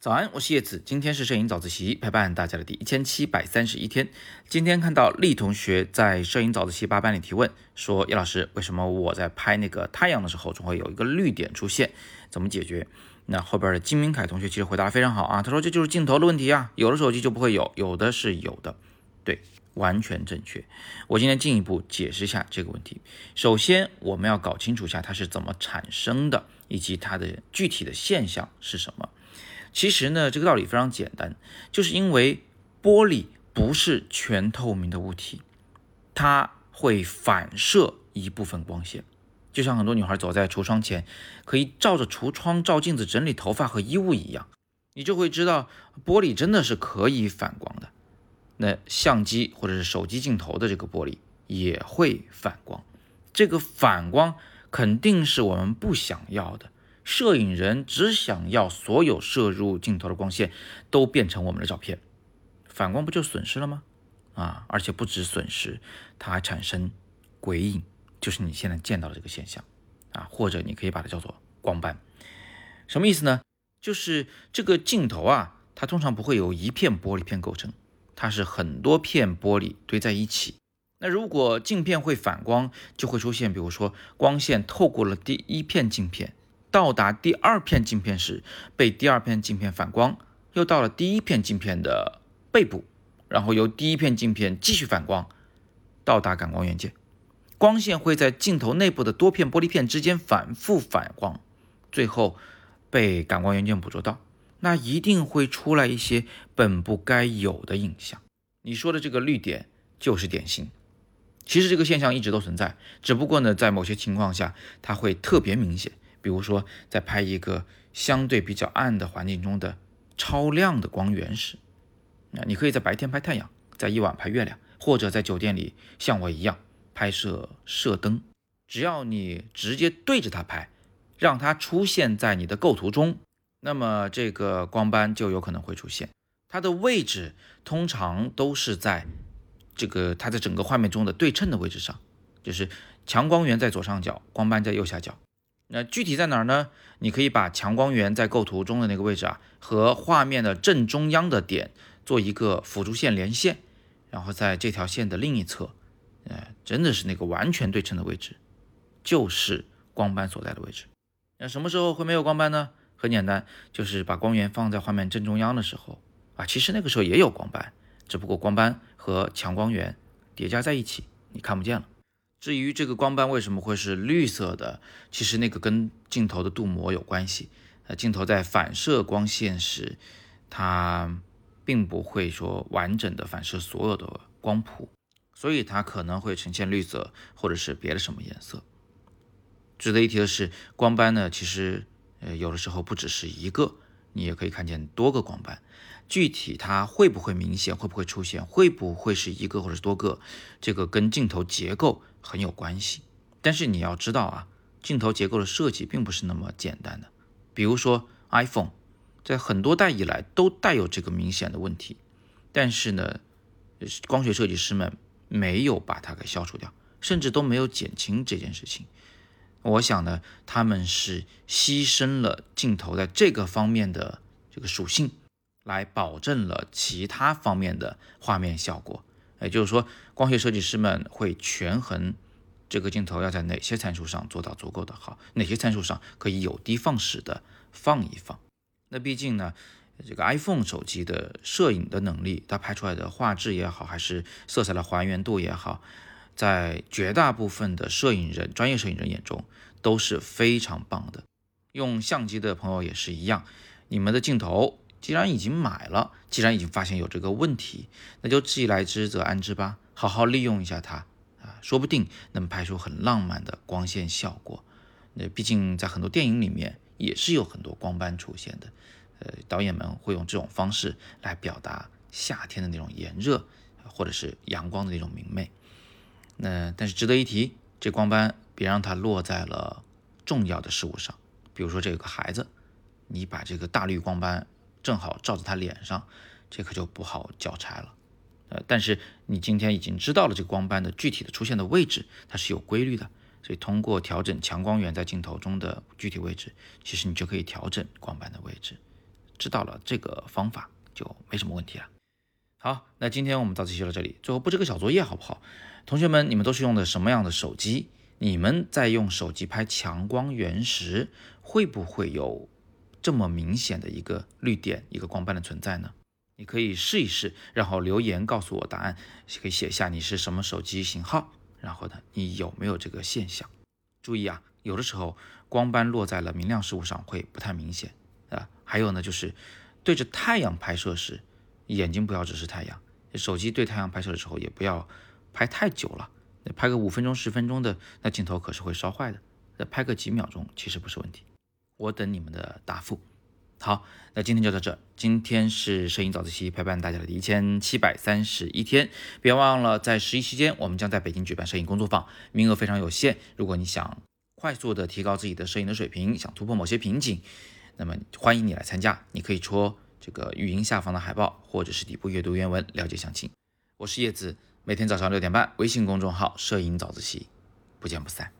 早安，我是叶子，今天是摄影早自习陪伴大家的第一千七百三十一天。今天看到丽同学在摄影早自习八班里提问，说叶老师，为什么我在拍那个太阳的时候，总会有一个绿点出现？怎么解决？那后边的金明凯同学其实回答非常好啊，他说这就是镜头的问题啊，有的手机就不会有，有的是有的，对，完全正确。我今天进一步解释一下这个问题。首先，我们要搞清楚一下它是怎么产生的，以及它的具体的现象是什么。其实呢，这个道理非常简单，就是因为玻璃不是全透明的物体，它会反射一部分光线。就像很多女孩走在橱窗前，可以照着橱窗照镜子整理头发和衣物一样，你就会知道玻璃真的是可以反光的。那相机或者是手机镜头的这个玻璃也会反光，这个反光肯定是我们不想要的。摄影人只想要所有摄入镜头的光线都变成我们的照片，反光不就损失了吗？啊，而且不止损失，它还产生鬼影，就是你现在见到的这个现象啊，或者你可以把它叫做光斑。什么意思呢？就是这个镜头啊，它通常不会由一片玻璃片构成，它是很多片玻璃堆在一起。那如果镜片会反光，就会出现，比如说光线透过了第一片镜片。到达第二片镜片时，被第二片镜片反光，又到了第一片镜片的背部，然后由第一片镜片继续反光，到达感光元件。光线会在镜头内部的多片玻璃片之间反复反光，最后被感光元件捕捉到，那一定会出来一些本不该有的影像。你说的这个绿点就是典型。其实这个现象一直都存在，只不过呢，在某些情况下它会特别明显。比如说，在拍一个相对比较暗的环境中的超亮的光源时，那你可以在白天拍太阳，在夜晚拍月亮，或者在酒店里像我一样拍摄射灯。只要你直接对着它拍，让它出现在你的构图中，那么这个光斑就有可能会出现。它的位置通常都是在这个它在整个画面中的对称的位置上，就是强光源在左上角，光斑在右下角。那具体在哪儿呢？你可以把强光源在构图中的那个位置啊，和画面的正中央的点做一个辅助线连线，然后在这条线的另一侧，呃，真的是那个完全对称的位置，就是光斑所在的位置。那什么时候会没有光斑呢？很简单，就是把光源放在画面正中央的时候啊，其实那个时候也有光斑，只不过光斑和强光源叠加在一起，你看不见了。至于这个光斑为什么会是绿色的，其实那个跟镜头的镀膜有关系。呃，镜头在反射光线时，它并不会说完整的反射所有的光谱，所以它可能会呈现绿色或者是别的什么颜色。值得一提的是，光斑呢，其实呃有的时候不只是一个，你也可以看见多个光斑。具体它会不会明显，会不会出现，会不会是一个或者是多个，这个跟镜头结构。很有关系，但是你要知道啊，镜头结构的设计并不是那么简单的。比如说 iPhone，在很多代以来都带有这个明显的问题，但是呢，光学设计师们没有把它给消除掉，甚至都没有减轻这件事情。我想呢，他们是牺牲了镜头在这个方面的这个属性，来保证了其他方面的画面效果。也就是说，光学设计师们会权衡这个镜头要在哪些参数上做到足够的好，哪些参数上可以有的放矢的放一放。那毕竟呢，这个 iPhone 手机的摄影的能力，它拍出来的画质也好，还是色彩的还原度也好，在绝大部分的摄影人、专业摄影人眼中都是非常棒的。用相机的朋友也是一样，你们的镜头。既然已经买了，既然已经发现有这个问题，那就既来之则安之吧，好好利用一下它啊，说不定能拍出很浪漫的光线效果。那毕竟在很多电影里面也是有很多光斑出现的，呃，导演们会用这种方式来表达夏天的那种炎热，或者是阳光的那种明媚。那但是值得一提，这光斑别让它落在了重要的事物上，比如说这有个孩子，你把这个大绿光斑。正好照在他脸上，这可就不好交差了。呃，但是你今天已经知道了这光斑的具体的出现的位置，它是有规律的。所以通过调整强光源在镜头中的具体位置，其实你就可以调整光斑的位置。知道了这个方法就没什么问题了。好，那今天我们早自习就到这里。最后布置个小作业好不好？同学们，你们都是用的什么样的手机？你们在用手机拍强光源时，会不会有这么明显的一个绿点、一个光斑的存在呢？你可以试一试，然后留言告诉我答案，可以写下你是什么手机型号，然后呢，你有没有这个现象？注意啊，有的时候光斑落在了明亮事物上会不太明显啊。还有呢，就是对着太阳拍摄时，眼睛不要直视太阳，手机对太阳拍摄的时候也不要拍太久了，拍个五分钟、十分钟的，那镜头可是会烧坏的。那拍个几秒钟其实不是问题。我等你们的答复。好，那今天就到这。今天是摄影早自习陪伴大家的一千七百三十一天，别忘了在十一期间，我们将在北京举办摄影工作坊，名额非常有限。如果你想快速的提高自己的摄影的水平，想突破某些瓶颈，那么欢迎你来参加。你可以戳这个语音下方的海报，或者是底部阅读原文了解详情。我是叶子，每天早上六点半，微信公众号“摄影早自习”，不见不散。